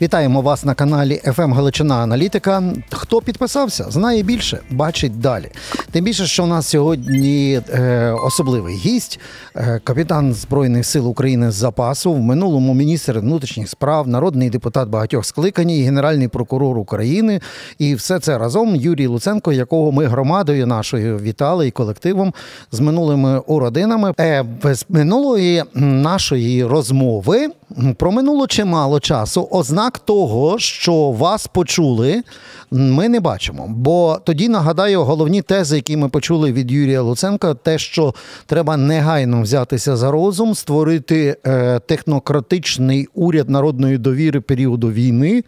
Вітаємо вас на каналі FM Галичина Аналітика. Хто підписався, знає більше, бачить далі. Тим більше, що у нас сьогодні е, особливий гість, е, капітан Збройних сил України з запасу, в минулому міністр внутрішніх справ, народний депутат багатьох скликань, генеральний прокурор України. І все це разом Юрій Луценко, якого ми громадою нашою вітали і колективом з минулими уродинами. Е, без минулої нашої розмови м, проминуло чимало часу. Ознак того, що вас почули, ми не бачимо. Бо тоді нагадаю головні тези, які ми почули від Юрія Луценка, те, що треба негайно взятися за розум, створити е, технократичний уряд народної довіри періоду війни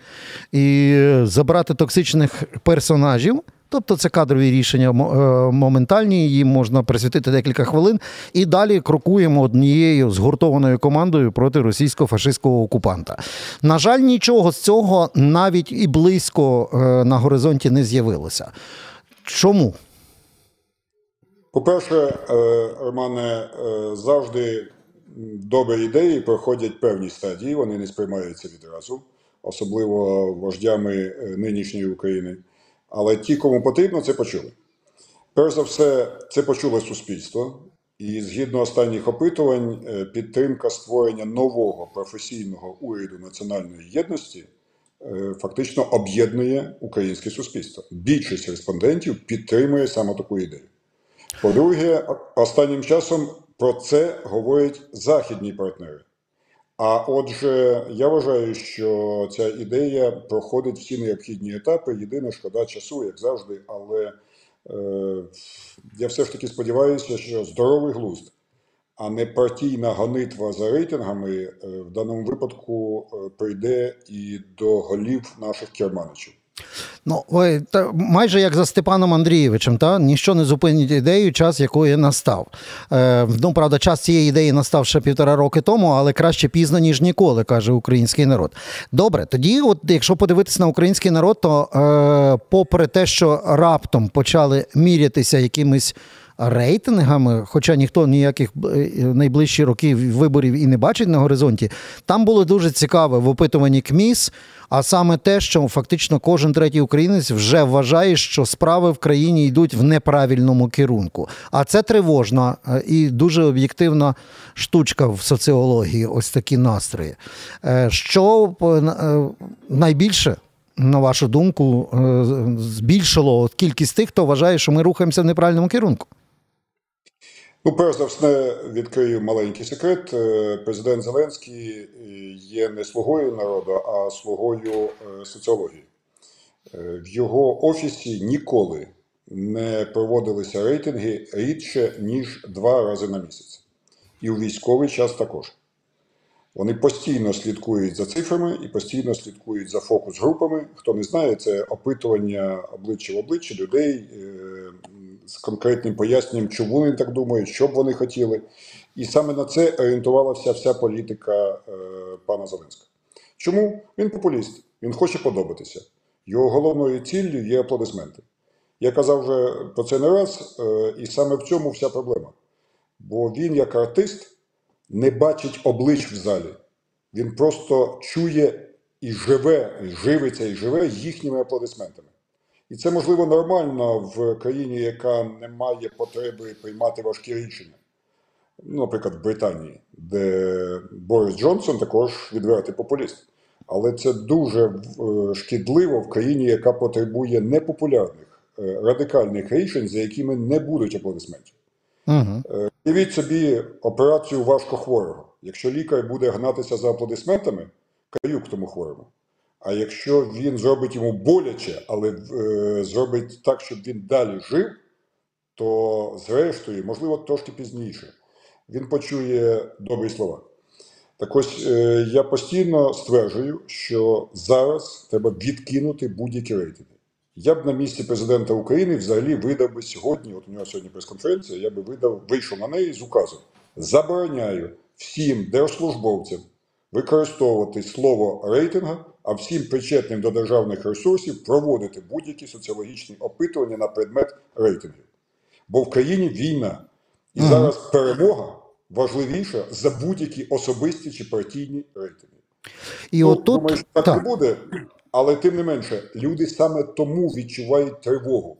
і е, забрати токсичних персонажів. Тобто це кадрові рішення е, моментальні, їм можна присвятити декілька хвилин, і далі крокуємо однією згуртованою командою проти російсько-фашистського окупанта. На жаль, нічого з цього навіть і близько е, на горизонті не з'явилося. Чому? По-перше, е, Романе, завжди добрі ідеї проходять певні стадії, вони не сприймаються відразу, особливо вождями нинішньої України. Але ті, кому потрібно, це почули. Перш за все, це почуло суспільство, і згідно останніх опитувань, е, підтримка створення нового професійного уряду національної єдності е, фактично об'єднує українське суспільство. Більшість респондентів підтримує саме таку ідею. По-друге, останнім часом про це говорять західні партнери. А отже, я вважаю, що ця ідея проходить всі необхідні етапи. Єдине шкода часу, як завжди, але е, я все ж таки сподіваюся, що здоровий глузд, а не партійна гонитва за рейтингами е, в даному випадку е, прийде і до голів наших керманичів. Ну, ой, та майже як за Степаном Андрійовичем, та ніщо не зупинить ідею, час якої настав. Е, ну, правда, час цієї ідеї настав ще півтора роки тому, але краще пізно, ніж ніколи, каже український народ. Добре, тоді, от якщо подивитися на український народ, то е, попри те, що раптом почали мірятися якимись. Рейтингами, хоча ніхто ніяких е, найближчі роки виборів і не бачить на горизонті, там було дуже цікаве в опитуванні КМІС, а саме те, що фактично кожен третій українець вже вважає, що справи в країні йдуть в неправильному керунку. А це тривожна е, і дуже об'єктивна штучка в соціології. Ось такі настрої. Е, Що е, е, найбільше? На вашу думку, е, збільшило кількість тих, хто вважає, що ми рухаємося в неправильному керунку. Ну, перш за все, відкрию маленький секрет. Е, Президент Зеленський е, є не слугою народу, а слугою е, соціології. В його офісі ніколи не проводилися рейтинги рідше, ніж два рази на місяць. І у військовий час також. Вони постійно слідкують за цифрами і постійно слідкують за фокус-групами. Хто не знає, це опитування обличчя в обличчя людей з конкретним поясненням, чому вони так думають, що б вони хотіли. І саме на це орієнтувалася вся політика е, пана Зеленського. Чому? Він популіст, він хоче подобатися. Його головною ціллю є аплодисменти. Я казав вже про це не раз, е, і саме в цьому вся проблема. Бо він, як артист, не бачить облич в залі. Він просто чує і живе, і живиться і живе їхніми аплодисментами. І це можливо нормально в країні, яка не має потреби приймати важкі рішення. Ну, наприклад, в Британії, де Борис Джонсон також відвертий популіст. Але це дуже е, шкідливо в країні, яка потребує непопулярних е, радикальних рішень, за якими не будуть аплодисментів. Угу. Уявіть собі операцію важкохворого. Якщо лікар буде гнатися за аплодисментами, каюк тому хворому. А якщо він зробить йому боляче, але е, зробить так, щоб він далі жив, то зрештою, можливо, трошки пізніше, він почує добрі слова. Так ось е, я постійно стверджую, що зараз треба відкинути будь-які рейтинги. Я б на місці президента України взагалі видав би сьогодні, от у нього сьогодні прес-конференція, я би видав, вийшов на неї з указом. Забороняю всім держслужбовцям використовувати слово рейтинга, а всім причетним до державних ресурсів проводити будь-які соціологічні опитування на предмет рейтингів. Бо в країні війна, і зараз перемога важливіша за будь-які особисті чи партійні рейтинги. І ну, от думаю, що так, так. не буде, але тим не менше, люди саме тому відчувають тривогу.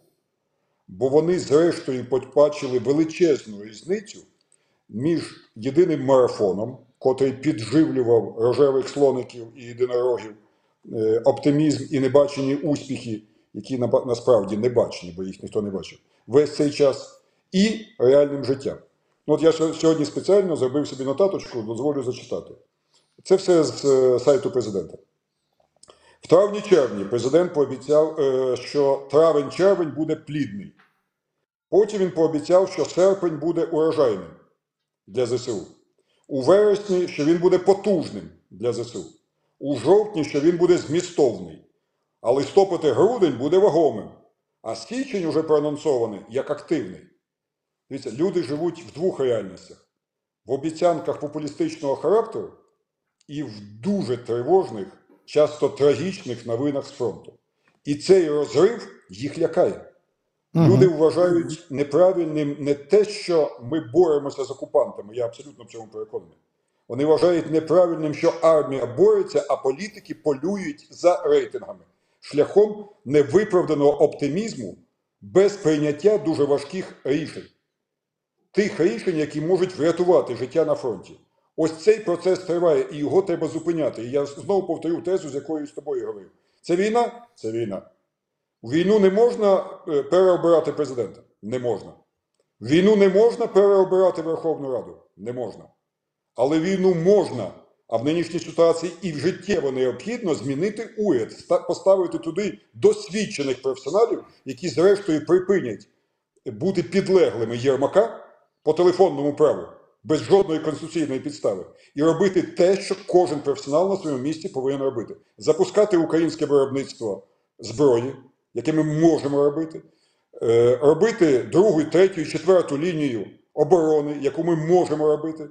Бо вони, зрештою, побачили величезну різницю між єдиним марафоном, котрий підживлював рожевих слоників і єдинорогів, е, оптимізм і небачені успіхи, які насправді не бачені, бо їх ніхто не бачив, весь цей час, і реальним життям. Ну, от я сьогодні спеціально зробив собі нотаточку, дозволю зачитати. Це все з е, сайту президента. В травні-червні президент пообіцяв, е, що травень-червень буде плідний. Потім він пообіцяв, що серпень буде урожайним для ЗСУ. У вересні, що він буде потужним для ЗСУ. У жовтні, що він буде змістовний. А листопад і грудень буде вагомим. А січень уже проанонсований як активний. Дивіться, люди живуть в двох реальностях: в обіцянках популістичного характеру і в дуже тривожних, часто трагічних новинах з фронту. І цей розрив їх лякає. Люди вважають неправильним не те, що ми боремося з окупантами, я абсолютно в цьому переконаний. Вони вважають неправильним, що армія бореться, а політики полюють за рейтингами шляхом невиправданого оптимізму без прийняття дуже важких рішень. Тих рішень, які можуть врятувати життя на фронті. Ось цей процес триває, і його треба зупиняти. І я знову повторю тезу, з якою з тобою говорив. Це війна? Це війна. Війну не можна е, переобирати президента. Не можна. Війну не можна переобирати Верховну Раду. Не можна. Але війну можна, а в нинішній ситуації і в життєво необхідно змінити уряд, поставити туди досвідчених професіоналів, які зрештою припинять бути підлеглими Єрмака по телефонному праву, без жодної конституційної підстави, і робити те, що кожен професіонал на своєму місці повинен робити: запускати українське виробництво зброї, яке ми можемо робити, е, робити другу, третю, четверту лінію оборони, яку ми можемо робити,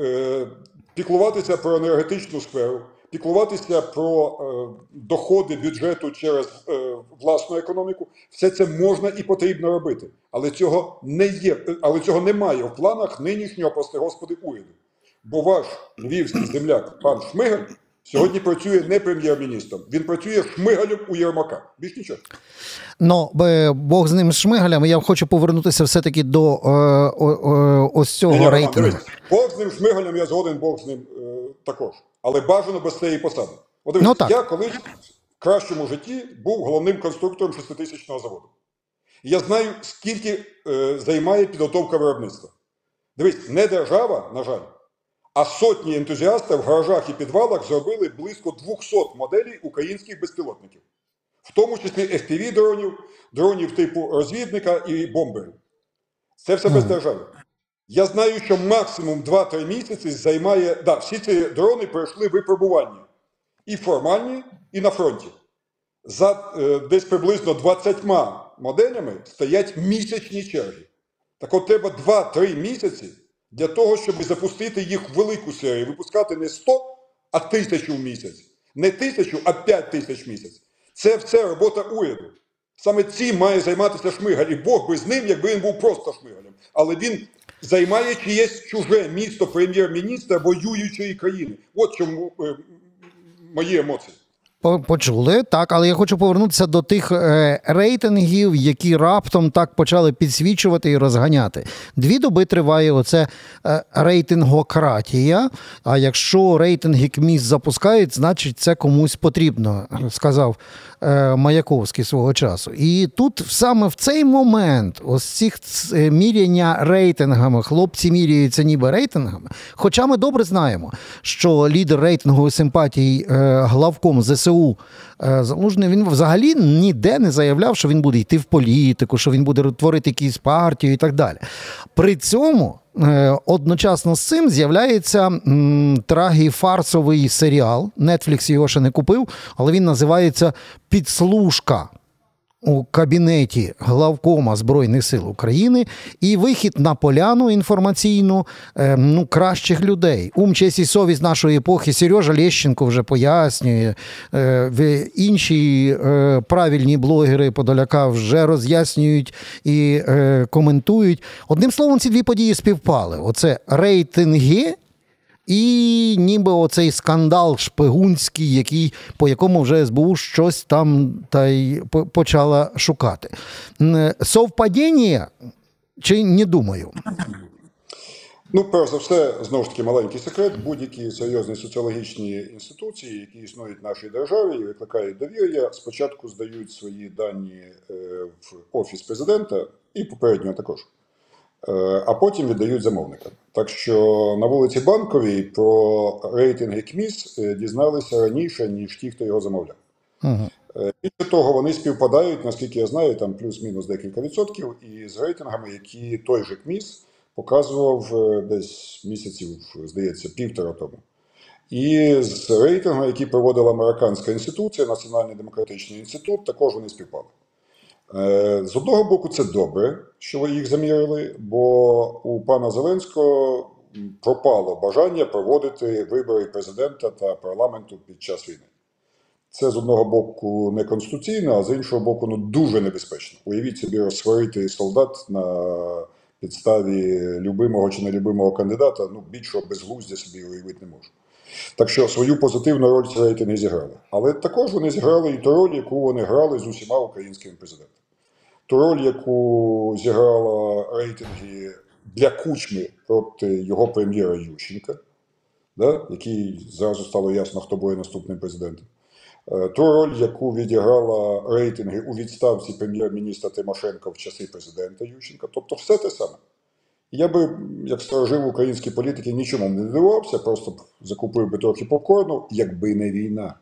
е, піклуватися про енергетичну сферу, піклуватися про е, доходи бюджету через власну економіку. Все це можна і потрібно робити. Але цього не є, але цього немає в планах нинішнього, прости господи, уряду. Бо ваш львівський земляк, пан Шмигаль, сьогодні працює не прем'єр-міністром, він працює шмигалем у Єрмака. Більш нічого. Ну, Бог з ним з шмигалем. Я хочу повернутися все-таки до е, ось цього Ні, Роман, рейтингу. Бог з ним шмигалем, я згоден, Бог з ним е, також. Але бажано без цієї посади. От Ну, так. я колись в кращому житті був головним конструктором шеститисячного заводу. Я знаю, скільки е, займає підготовка виробництва. Дивись, не держава, на жаль, а сотні ентузіастів в гаражах і підвалах зробили близько 200 моделей українських безпілотників, в тому числі FPV-дронів, дронів типу розвідника і бомберів. Це все без держави. Я знаю, що максимум 2-3 місяці займає. Да, всі ці дрони пройшли випробування і формальні, і на фронті. За е, десь приблизно 20 моделями стоять місячні черги. Так от треба 2-3 місяці для того, щоб запустити їх в велику серію, випускати не 100, а тисячу в місяць. Не тисячу, а 5 тисяч в місяць. Це все робота уряду. Саме цим має займатися Шмигаль. І Бог би з ним, якби він був просто Шмигалем. Але він займає чиєсь чуже місто прем'єр-міністра воюючої країни. От чому е, мої емоції. По- Почули, так, але я хочу повернутися до тих е, рейтингів, які раптом так почали підсвічувати і розганяти. Дві доби триває оце е, рейтингократія. А якщо рейтинги КМІС запускають, значить це комусь потрібно, сказав Маяковський свого часу. І тут саме в цей момент ось цих е, міряння рейтингами, хлопці міряються ніби рейтингами. Хоча ми добре знаємо, що лідер рейтингової симпатії е, главком ЗСУ е, Залужний, він взагалі ніде не заявляв, що він буде йти в політику, що він буде творити якісь партію і так далі. При цьому е, одночасно з цим з'являється трагіфарсовий серіал. Netflix його ще не купив, але він називається Підслужка у кабінеті главкома Збройних сил України і вихід на поляну інформаційну е, ну, кращих людей. Ум, честь і совість нашої епохи Сережа Лещенко вже пояснює. Е, інші е, правильні блогери Подоляка вже роз'яснюють і е, коментують. Одним словом, ці дві події співпали. Оце рейтинги і ніби оцей скандал шпигунський, який, по якому вже СБУ щось там та й почала шукати. Совпадіння чи не думаю? Ну, перш за все, знову ж таки, маленький секрет. Будь-які серйозні соціологічні інституції, які існують в нашій державі і викликають довір'я, спочатку здають свої дані е, в офіс президента і попередньо також, а потім віддають замовникам. Так що на вулиці Банковій про рейтинги КМІС е, дізналися раніше, ніж ті, хто його замовляв. Угу. Е, Більше того, вони співпадають, наскільки я знаю, там плюс-мінус декілька відсотків, із рейтингами, які той же КМІС показував е, десь місяців, здається, півтора тому. І з рейтингами, які проводила американська інституція, Національний демократичний інститут, також вони співпали. Е, З одного боку, це добре, що ви їх замірили, бо у пана Зеленського пропало бажання проводити вибори президента та парламенту під час війни. Це з одного боку не конституційно, а з іншого боку, ну дуже небезпечно. Уявіть собі розсварити солдат на підставі любимого чи нелюбимого кандидата. Ну більшого безглуздя собі уявити не можу. Так що свою позитивну роль ці рейтинги зіграли. Але також вони зіграли і ту роль, яку вони грали з усіма українськими президентами. Ту роль, яку зіграла рейтинги для Кучми проти його прем'єра Ющенка, да, який зразу стало ясно, хто буде наступним президентом. Е, Ту роль, яку відіграла рейтинги у відставці прем'єр-міністра Тимошенка в часи президента Ющенка, тобто все те саме. Я би, як старожив українській політики, нічому не дивувався, просто б закупив би трохи попкорну, якби не війна.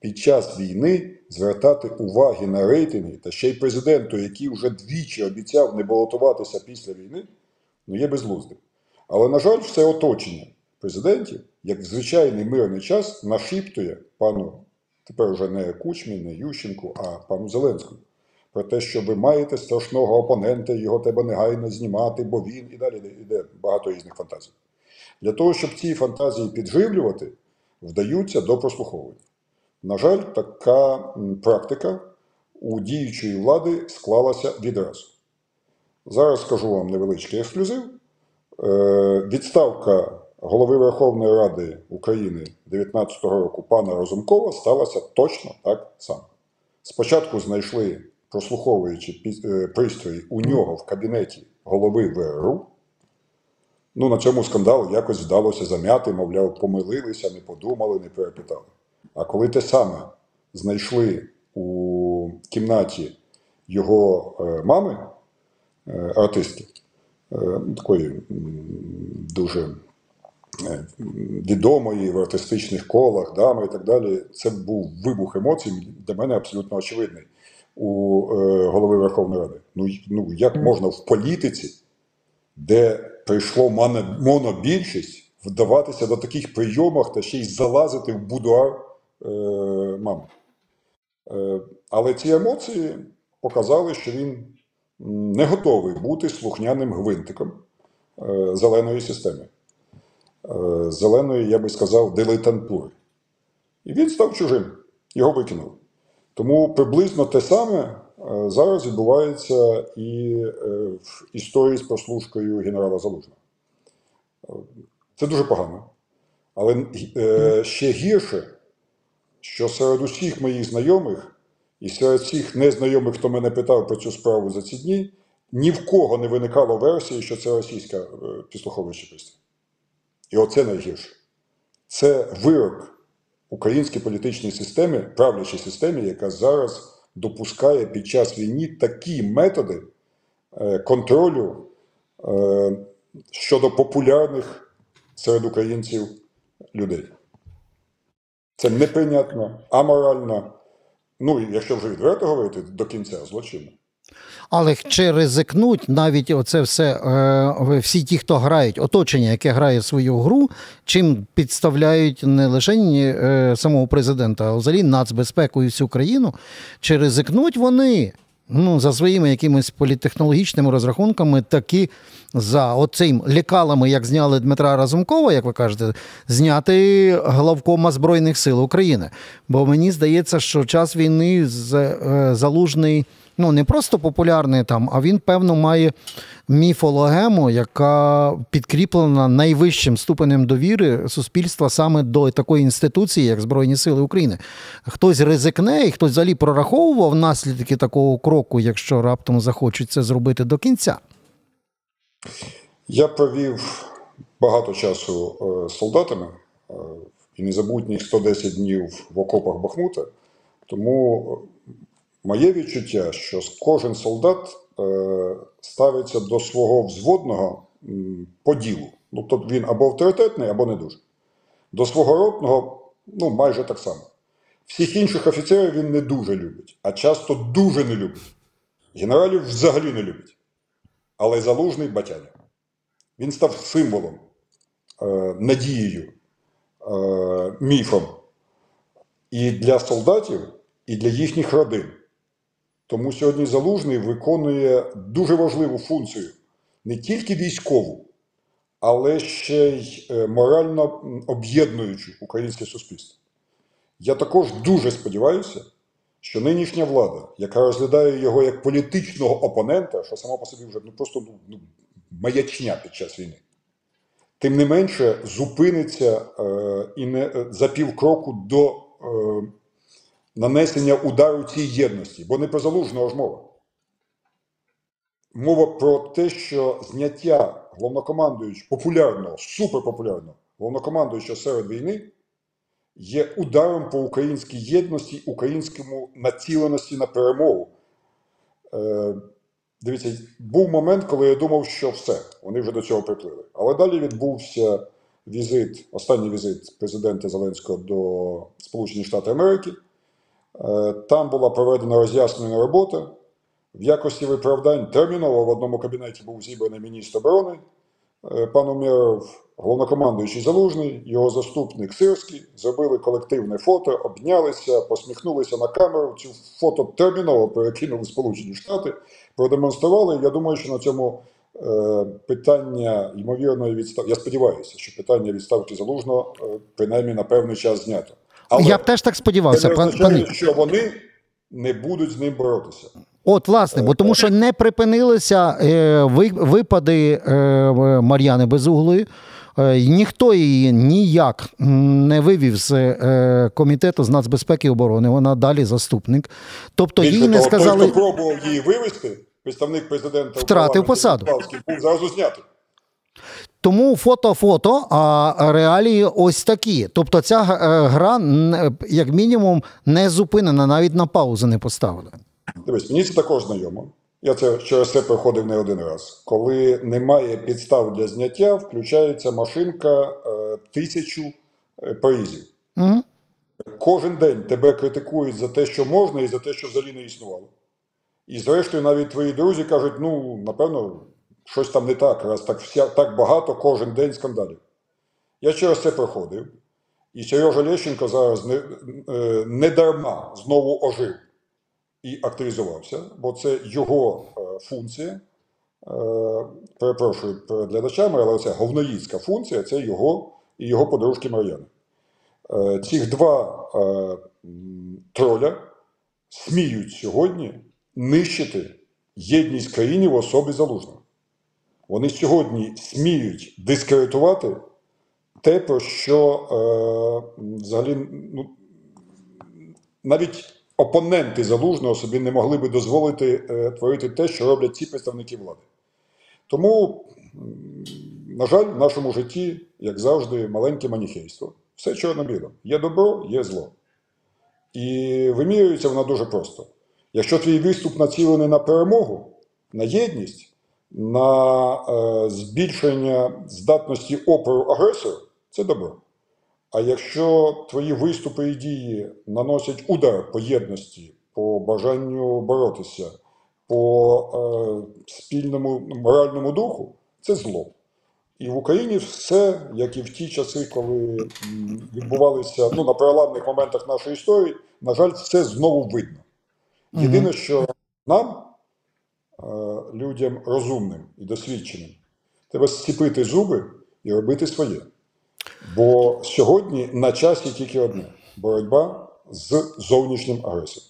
Під час війни звертати уваги на рейтинги та ще й президенту, який вже двічі обіцяв не балотуватися після війни, ну є безглуздим. Але, на жаль, все оточення президентів, як в звичайний мирний час, нашіптує пану, тепер вже не Кучмі, не Ющенку, а пану Зеленському. Про те, що ви маєте страшного опонента, його треба негайно знімати, бо він і далі йде багато різних фантазій. Для того, щоб ці фантазії підживлювати, вдаються до прослуховування. На жаль, така практика у діючої влади склалася відразу. Зараз скажу вам невеличкий ексклюзив. Е, Відставка голови Верховної Ради України 2019 року пана Розумкова сталася точно так само. Спочатку знайшли прослуховуючи е, пристрої у нього в кабінеті голови ВРУ. Ну, на цьому скандал якось вдалося зам'яти, мовляв, помилилися, не подумали, не перепитали. А коли те саме знайшли у кімнаті його е, мами, е, артистки, е, такої дуже відомої в артистичних колах, дами і так далі, це був вибух емоцій для мене абсолютно очевидний у е, голови Верховної Ради. Ну, ну як можна в політиці, де прийшло монобільшість, вдаватися до таких прийомах та ще й залазити в будуар е, мами. Е, але ці емоції показали, що він не готовий бути слухняним гвинтиком е, зеленої системи. Е, зеленої, я би сказав, дилетантури. І він став чужим, його викинули. Тому приблизно те саме е, зараз відбувається і е, в історії з прослушкою генерала Залужного. Це дуже погано. Але е, ще гірше, що серед усіх моїх знайомих і серед всіх незнайомих, хто мене питав про цю справу за ці дні, ні в кого не виникало версії, що це російська підслуховуюча пристрій. І оце найгірше. Це вирок українській політичній системі, правлячій системі, яка зараз допускає під час війни такі методи е, контролю е, щодо популярних серед українців людей. Це неприйнятно, аморально. Ну, і якщо вже відверто говорити, до кінця злочинно. Але чи ризикнуть навіть оце все, е, всі ті, хто грають, оточення, яке грає свою гру, чим підставляють не лише е, самого президента, а взагалі нацбезпеку і всю країну, чи ризикнуть вони ну, за своїми якимись політтехнологічними розрахунками таки за оцим лікалами, як зняли Дмитра Разумкова, як ви кажете, зняти главкома Збройних сил України. Бо мені здається, що час війни з- е, залужний ну не просто популярний там, а він, певно, має міфологему, яка підкріплена найвищим ступенем довіри суспільства саме до такої інституції, як Збройні Сили України. Хтось ризикне, і хтось взагалі прораховував наслідки такого кроку, якщо раптом захочуть це зробити до кінця. Я провів багато часу е, з солдатами е, і незабутніх 110 днів в окопах Бахмута. Тому моє відчуття, що кожен солдат е, ставиться до свого взводного по ділу. Ну, тобто він або авторитетний, або не дуже. До свого ротного ну, майже так само. Всіх інших офіцерів він не дуже любить, а часто дуже не любить. Генералів взагалі не любить. Але залужний батяня. Він став символом, е, надією, е, міфом і для солдатів, і для їхніх родин. Тому сьогодні Залужний виконує дуже важливу функцію не тільки військову, але ще й е, морально об'єднуючу українське суспільство. Я також дуже сподіваюся, що нинішня влада, яка розглядає його як політичного опонента, що сама по собі вже ну, просто ну, ну, маячня під час війни, тим не менше зупиниться е, і не е, за півкроку до е, нанесення удару цій єдності, бо не про залужного ж мова. Мова про те, що зняття головнокомандуючого популярного, суперпопулярного головнокомандуючого серед війни є ударом по українській єдності, українському націленості на перемогу. Е, дивіться, був момент, коли я думав, що все, вони вже до цього приплили. Але далі відбувся візит, останній візит президента Зеленського до Сполучених Штатів Америки. Е, Там була проведена роз'яснена робота. В якості виправдань терміново в одному кабінеті був зібраний міністр оборони е, пан Умєров, головнокомандуючий Залужний, його заступник Сирський, зробили колективне фото, обнялися, посміхнулися на камеру. Цю фото терміново перекинули Сполучені Штати, продемонстрували. Я думаю, що на цьому е, питання ймовірної відставки, я сподіваюся, що питання відставки Залужного принаймні на певний час знято. Я б теж так це сподівався, не пан, означає, пане. що вони не будуть з ним боротися. От, власне, бо тому що не припинилися е, ви- випади е, Мар'яни Безуглої. Е, ніхто її ніяк не вивів з е, комітету з нацбезпеки і оборони. Вона далі заступник. Тобто Більше їй не сказали. той, хто пробував її вивести, представник президента Втратив посаду. Був зразу знятий. Тому фото-фото, а реалії ось такі. Тобто ця е, гра, як мінімум, не зупинена, навіть на паузу не поставили. Дивись, мені це також знайомо. Я це через це проходив не один раз. Коли немає підстав для зняття, включається машинка е, тисячу е, проїздів. Угу. Кожен день тебе критикують за те, що можна, і за те, що взагалі не існувало. І зрештою, навіть твої друзі кажуть: ну, напевно, щось там не так, раз так, вся, так багато кожен день скандалів. Я через це проходив. І Сережа Лещенко зараз не, е, не дарма знову ожив і активізувався, бо це його е, функція. Е, перепрошую перед глядачами, але це говноїдська функція це його і його подружки Мар'яни. Цих два троля сміють сьогодні нищити єдність країни в особі залужного. Вони сьогодні сміють дискредитувати те, про що е, взагалі ну, навіть опоненти залужного собі не могли би дозволити е, творити те, що роблять ці представники влади. Тому, на жаль, в нашому житті, як завжди, маленьке маніхейство. Все чорно-біло. Є добро, є зло. І вимірюється вона дуже просто. Якщо твій виступ націлений на перемогу, на єдність, на е, збільшення здатності опору агресору, це добро. А якщо твої виступи і дії наносять удар по єдності, по бажанню боротися, по е, спільному моральному духу, це зло. І в Україні все, як і в ті часи, коли відбувалися ну, на переламних моментах нашої історії, на жаль, все знову видно. Єдине, що нам, людям розумним і досвідченим, треба зціпити зуби і робити своє. Бо сьогодні на часі тільки одне боротьба з зовнішнім агресором.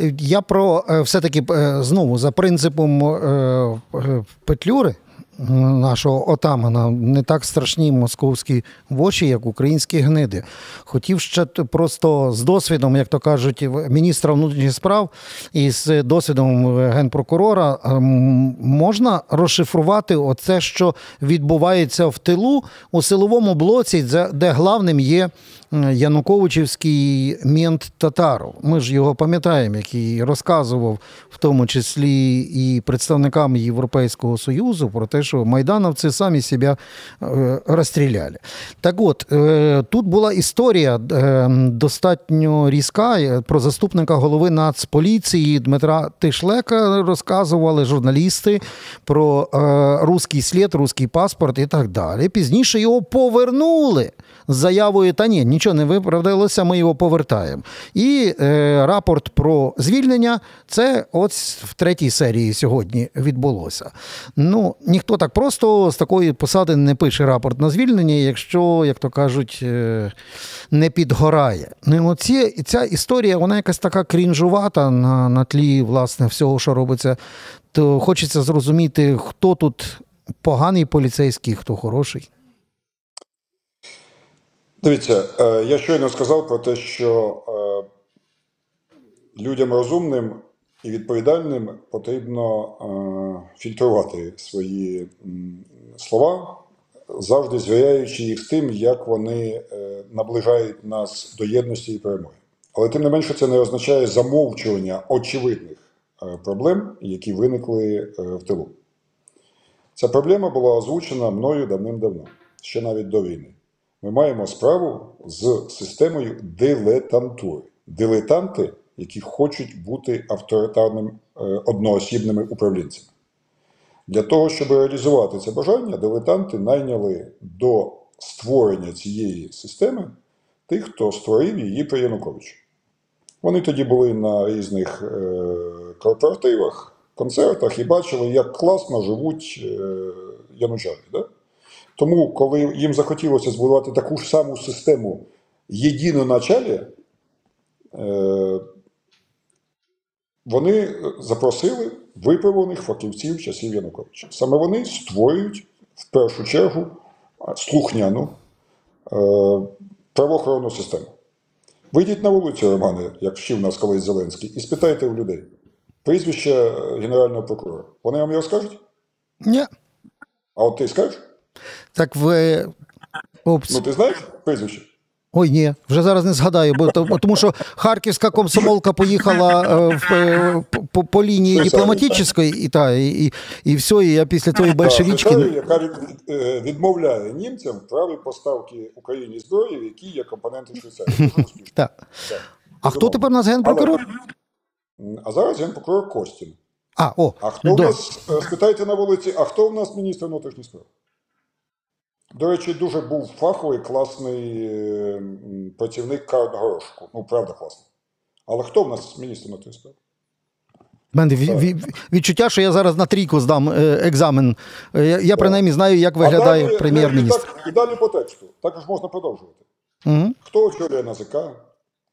Е, Я про е, все-таки е, знову за принципом е, е, Петлюри. Нашого отамана не так страшні московські воші, як українські гниди. Хотів ще просто з досвідом, як то кажуть, міністра внутрішніх справ і з досвідом е, генпрокурора ем, можна розшифрувати оце, що відбувається в тилу у силовому блоці, де- главним є Януковичівський мент Татаров. Ми ж його пам'ятаємо, який розказував в тому числі і представникам Європейського Союзу про те, що майдановці самі себе е, розстріляли. Так от, е, тут була історія е, достатньо різка про заступника голови Нацполіції Дмитра Тишлека розказували журналісти про руський слід, руський паспорт і так далі. Пізніше його повернули з заявою: та ні, нічого не виправдалося, ми його повертаємо. І е, рапорт про звільнення це от в третій серії сьогодні відбулося. Ну, ніхто так просто з такої посади не пише рапорт на звільнення, якщо, як то кажуть, е, не підгорає. Ну, оці, ця історія, вона якась така крінжувата на, на тлі власне всього, що робиться. То хочеться зрозуміти, хто тут поганий поліцейський, хто хороший. Дивіться, е, я щойно сказав про те, що е, людям розумним і відповідальним потрібно е, фільтрувати свої слова, завжди звіряючи їх з тим, як вони наближають нас до єдності і перемоги. Але тим не менше, це не означає замовчування очевидних проблем, які виникли в тилу. Ця проблема була озвучена мною давним-давно, ще навіть до війни. Ми маємо справу з системою дилетантури. Дилетанти, які хочуть бути авторитарним е, одноосібними управлінцями. Для того, щоб реалізувати це бажання, дилетанти найняли до створення цієї системи тих, хто створив її при Януковичу. Вони тоді були на різних е, корпоративах, концертах і бачили, як класно живуть е, янучари. Да? Тому, коли їм захотілося збудувати таку ж саму систему єдино началі, е, вони запросили випробуваних фахівців часів Януковича. Саме вони створюють в першу чергу слухняну е, правоохоронну систему. Вийдіть на вулицю, Романе, як вчив нас колись Зеленський, і спитайте у людей прізвище е, генерального прокурора. Вони вам його скажуть? Ні. А от ти скажеш? Так ви. Опс. Ну ти знаєш прізвище? Ой, ні, вже зараз не згадаю, бо тому що харківська комсомолка поїхала е, в, е, по, по лінії дипломатичної, і, та, і, і, і все, і я після тої Так, большевички. Швейцарія, яка е, відмовляє німцям в праві поставки Україні зброї, в які є компоненти Швейцарії. Так. А хто тепер у нас генпрокурор? А зараз генпрокурор Костін. А, о, А хто в нас, спитайте на вулиці, а хто в нас міністр внутрішніх справ? До речі, дуже був фаховий, класний е, м, працівник Ну, правда, класний. Але хто в нас міністр внутрішніх справ? в мене ві- ві- відчуття, що я зараз на трійку здам е, екзамен. Е, Я, я принаймні знаю, як виглядає далі, прем'єр-міністр. І, далі по тексту. Також можна продовжувати. Угу. Хто очолює НАЗК?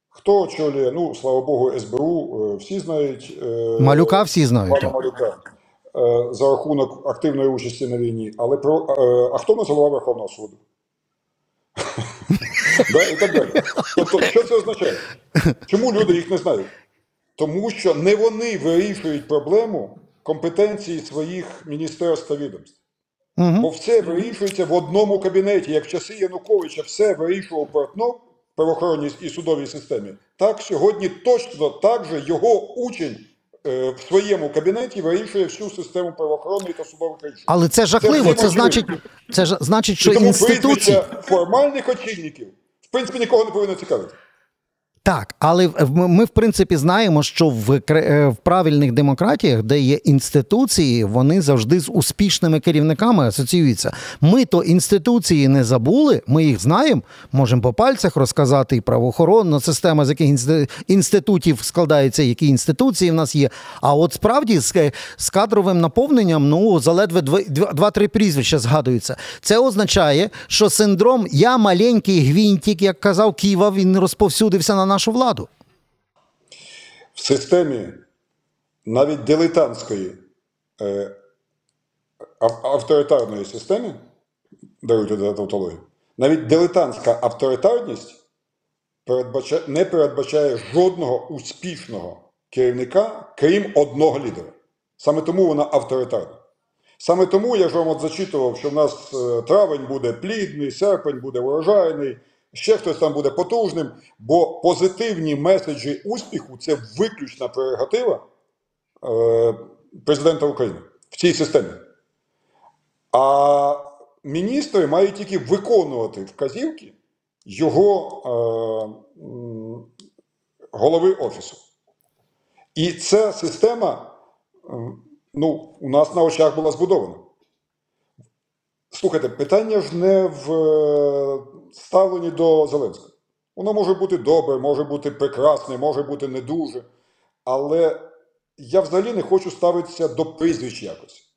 Хто очолює, ну, слава Богу, СБУ, е, всі знають. Малюка всі знають. Пана. Малюка за рахунок активної участі на війні. Але про е, а хто нас голова Верховного суду? Да, І так далі. Тобто, що це означає? Чому люди їх не знають? Тому що не вони вирішують проблему компетенції своїх міністерств та відомств. Бо все вирішується в одному кабінеті. Як в часи Януковича все вирішував Портнов в правоохоронній і судовій системі, так сьогодні точно так же його учень е, в своєму кабінеті вирішує всю систему правоохоронної та судових рішень. Але це жахливо. Це це значить, це ж значить, що І тому інституції. формальних очільників в принципі нікого не повинно цікавити. Так, але ми, в принципі знаємо, що в, е, в правильних демократіях, де є інституції, вони завжди з успішними керівниками асоціюються. Ми то інституції не забули, ми їх знаємо, можемо по пальцях розказати і правоохоронна система, з яких інститутів складається, які інституції в нас є. А от справді з, з кадровим наповненням, ну заледве дв- два- два-три прізвища згадуються. Це означає, що синдром я маленький гвинтик, як казав Ківа, він розповсюдився на нашу владу. в системі навіть дилетантської е, авторитарної системи, даруйте за тавтологію, навіть дилетантська авторитарність передбачає, не передбачає жодного успішного керівника, крім одного лідера. Саме тому вона авторитарна. Саме тому я ж вам от зачитував, що в нас е, травень буде плідний, серпень буде урожайний, ще хтось там буде потужним, бо позитивні меседжі успіху це виключна прерогатива е, президента України в цій системі. А міністри мають тільки виконувати вказівки його е, голови офісу. І ця система ну, у нас на очах була збудована. Слухайте, питання ж не в е, ставленні до Зеленського. Воно може бути добре, може бути прекрасне, може бути не дуже. Але я взагалі не хочу ставитися до прізвищ якось.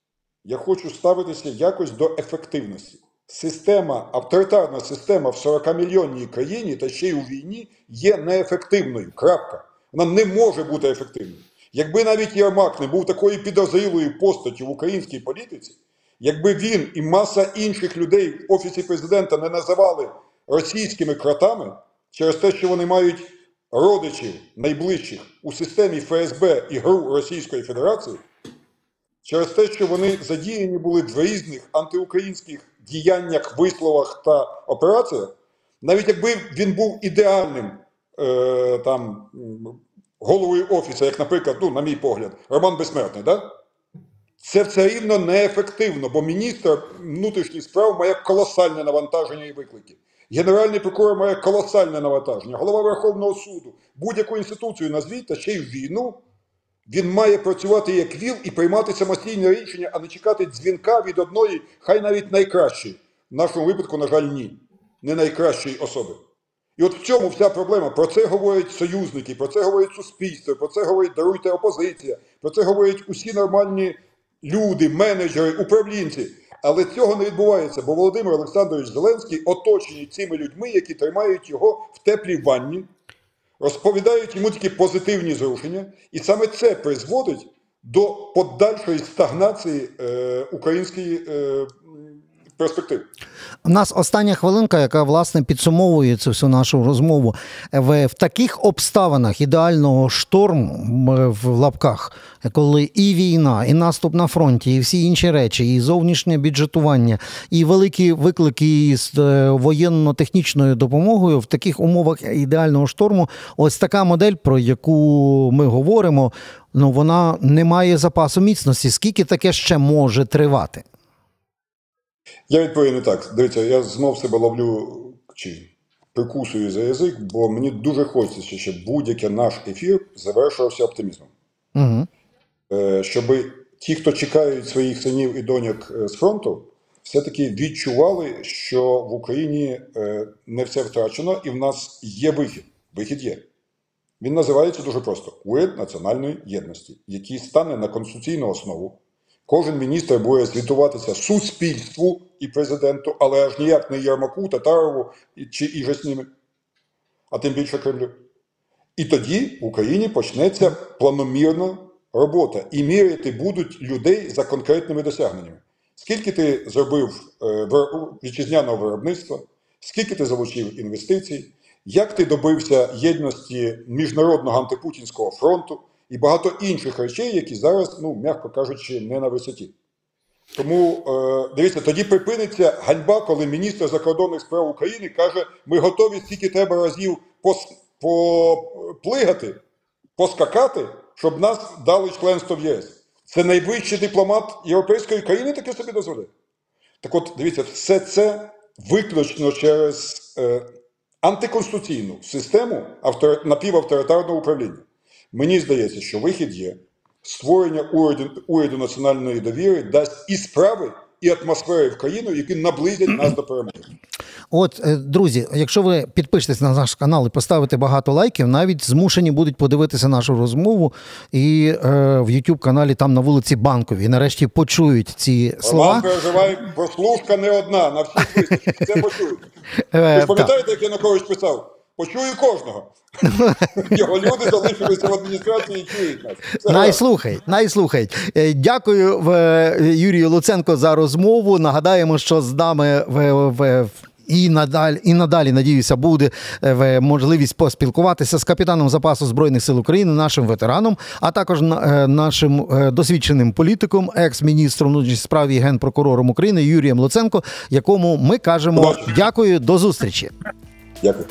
Я хочу ставитися якось до ефективності. Система, авторитарна система в 40-мільйонній країні та ще й у війні є неефективною. Крапка. Вона не може бути ефективною. Якби навіть Єрмак не був такою підозрілою постаттю в українській політиці, якби він і маса інших людей в офісі президента не називали російськими кротами через те, що вони мають родичів найближчих у системі ФСБ і ГРУ Російської Федерації, через те, що вони задіяні були в різних антиукраїнських діяннях, висловах та операціях, навіть якби він був ідеальним е, там, головою офісу, як, наприклад, ну, на мій погляд, Роман Безсмертний, да? Це все рівно неефективно, бо міністр внутрішніх справ має колосальне навантаження і виклики. Генеральний прокурор має колосальне навантаження, голова Верховного суду, будь-яку інституцію назвіть, та ще й війну. Він має працювати як віл і приймати самостійне рішення, а не чекати дзвінка від одної, хай навіть найкращої. В нашому випадку, на жаль, ні. Не найкращої особи. І от в цьому вся проблема. Про це говорять союзники, про це говорить суспільство, про це говорить даруйте опозиція, про це говорять усі нормальні люди, менеджери, управлінці. Але цього не відбувається, бо Володимир Олександрович Зеленський оточений цими людьми, які тримають його в теплій ванні, розповідають йому тільки позитивні зрушення, і саме це призводить до подальшої стагнації е, української е, м, перспективи. У нас остання хвилинка, яка власне підсумовує цю всю нашу розмову. В, в таких обставинах ідеального шторму в лапках, коли і війна, і наступ на фронті, і всі інші речі, і зовнішнє бюджетування, і великі виклики з е, воєнно-технічною допомогою, в таких умовах ідеального шторму, ось така модель, про яку ми говоримо, ну вона не має запасу міцності. Скільки таке ще може тривати? Я відповім не так. Дивіться, я знов себе ловлю чи прикусую за язик, бо мені дуже хочеться, щоб будь-який наш ефір завершувався оптимізмом. Угу. Е, Щоб ті, хто чекають своїх синів і доньок е, з фронту, все-таки відчували, що в Україні е, не все втрачено, і в нас є вихід. Вихід є. Він називається дуже просто: уряд національної єдності, який стане на конституційну основу. Кожен міністр буде звітуватися суспільству і президенту, але аж ніяк не Єрмаку, Татарову і- чи іже з ними, а тим більше Кремлю. І тоді в Україні почнеться планомірна робота. І міряти будуть людей за конкретними досягненнями. Скільки ти зробив е, вітчизняного виробництва, скільки ти залучив інвестицій, як ти добився єдності міжнародного антипутінського фронту і багато інших речей, які зараз, ну, м'яко кажучи, не на висоті. Тому е, дивіться, тоді припиниться ганьба, коли міністр закордонних справ України каже: ми готові стільки треба разів поплигати, поскакати, щоб нас дали членство в ЄС. Це найвищий дипломат європейської країни таке собі дозволяє. Так от, дивіться, все це виключно через е, антиконституційну систему автор... напівавторитарного управління. Мені здається, що вихід є. Створення уряду, уряду національної довіри дасть і справи, і атмосфери в країну, які наблизять нас до перемоги. От, е, друзі, якщо ви підпишетесь на наш канал і поставите багато лайків, навіть змушені будуть подивитися нашу розмову і е, в youtube каналі там на вулиці Банковій. Нарешті почують ці слова. Роман переживай, прослушка не одна, на всіх вистачить. Це почують. Е, Ви пам'ятаєте, як Янукович писав? Почую кожного. Його люди залишилися в адміністрації і чують нас. Найслухають, найслухають. Е, Дякую е, Юрію Луценко за розмову. Нагадаємо, що з нами в, в, в і надалі, і надалі, надіюся, буде е, можливість поспілкуватися з капітаном запасу Збройних сил України, нашим ветераном, а також на- нашим досвідченим політиком, екс-міністром внутрішніх справ і генпрокурором України Юрієм Луценко, якому ми кажемо дякую, до зустрічі. Дякую.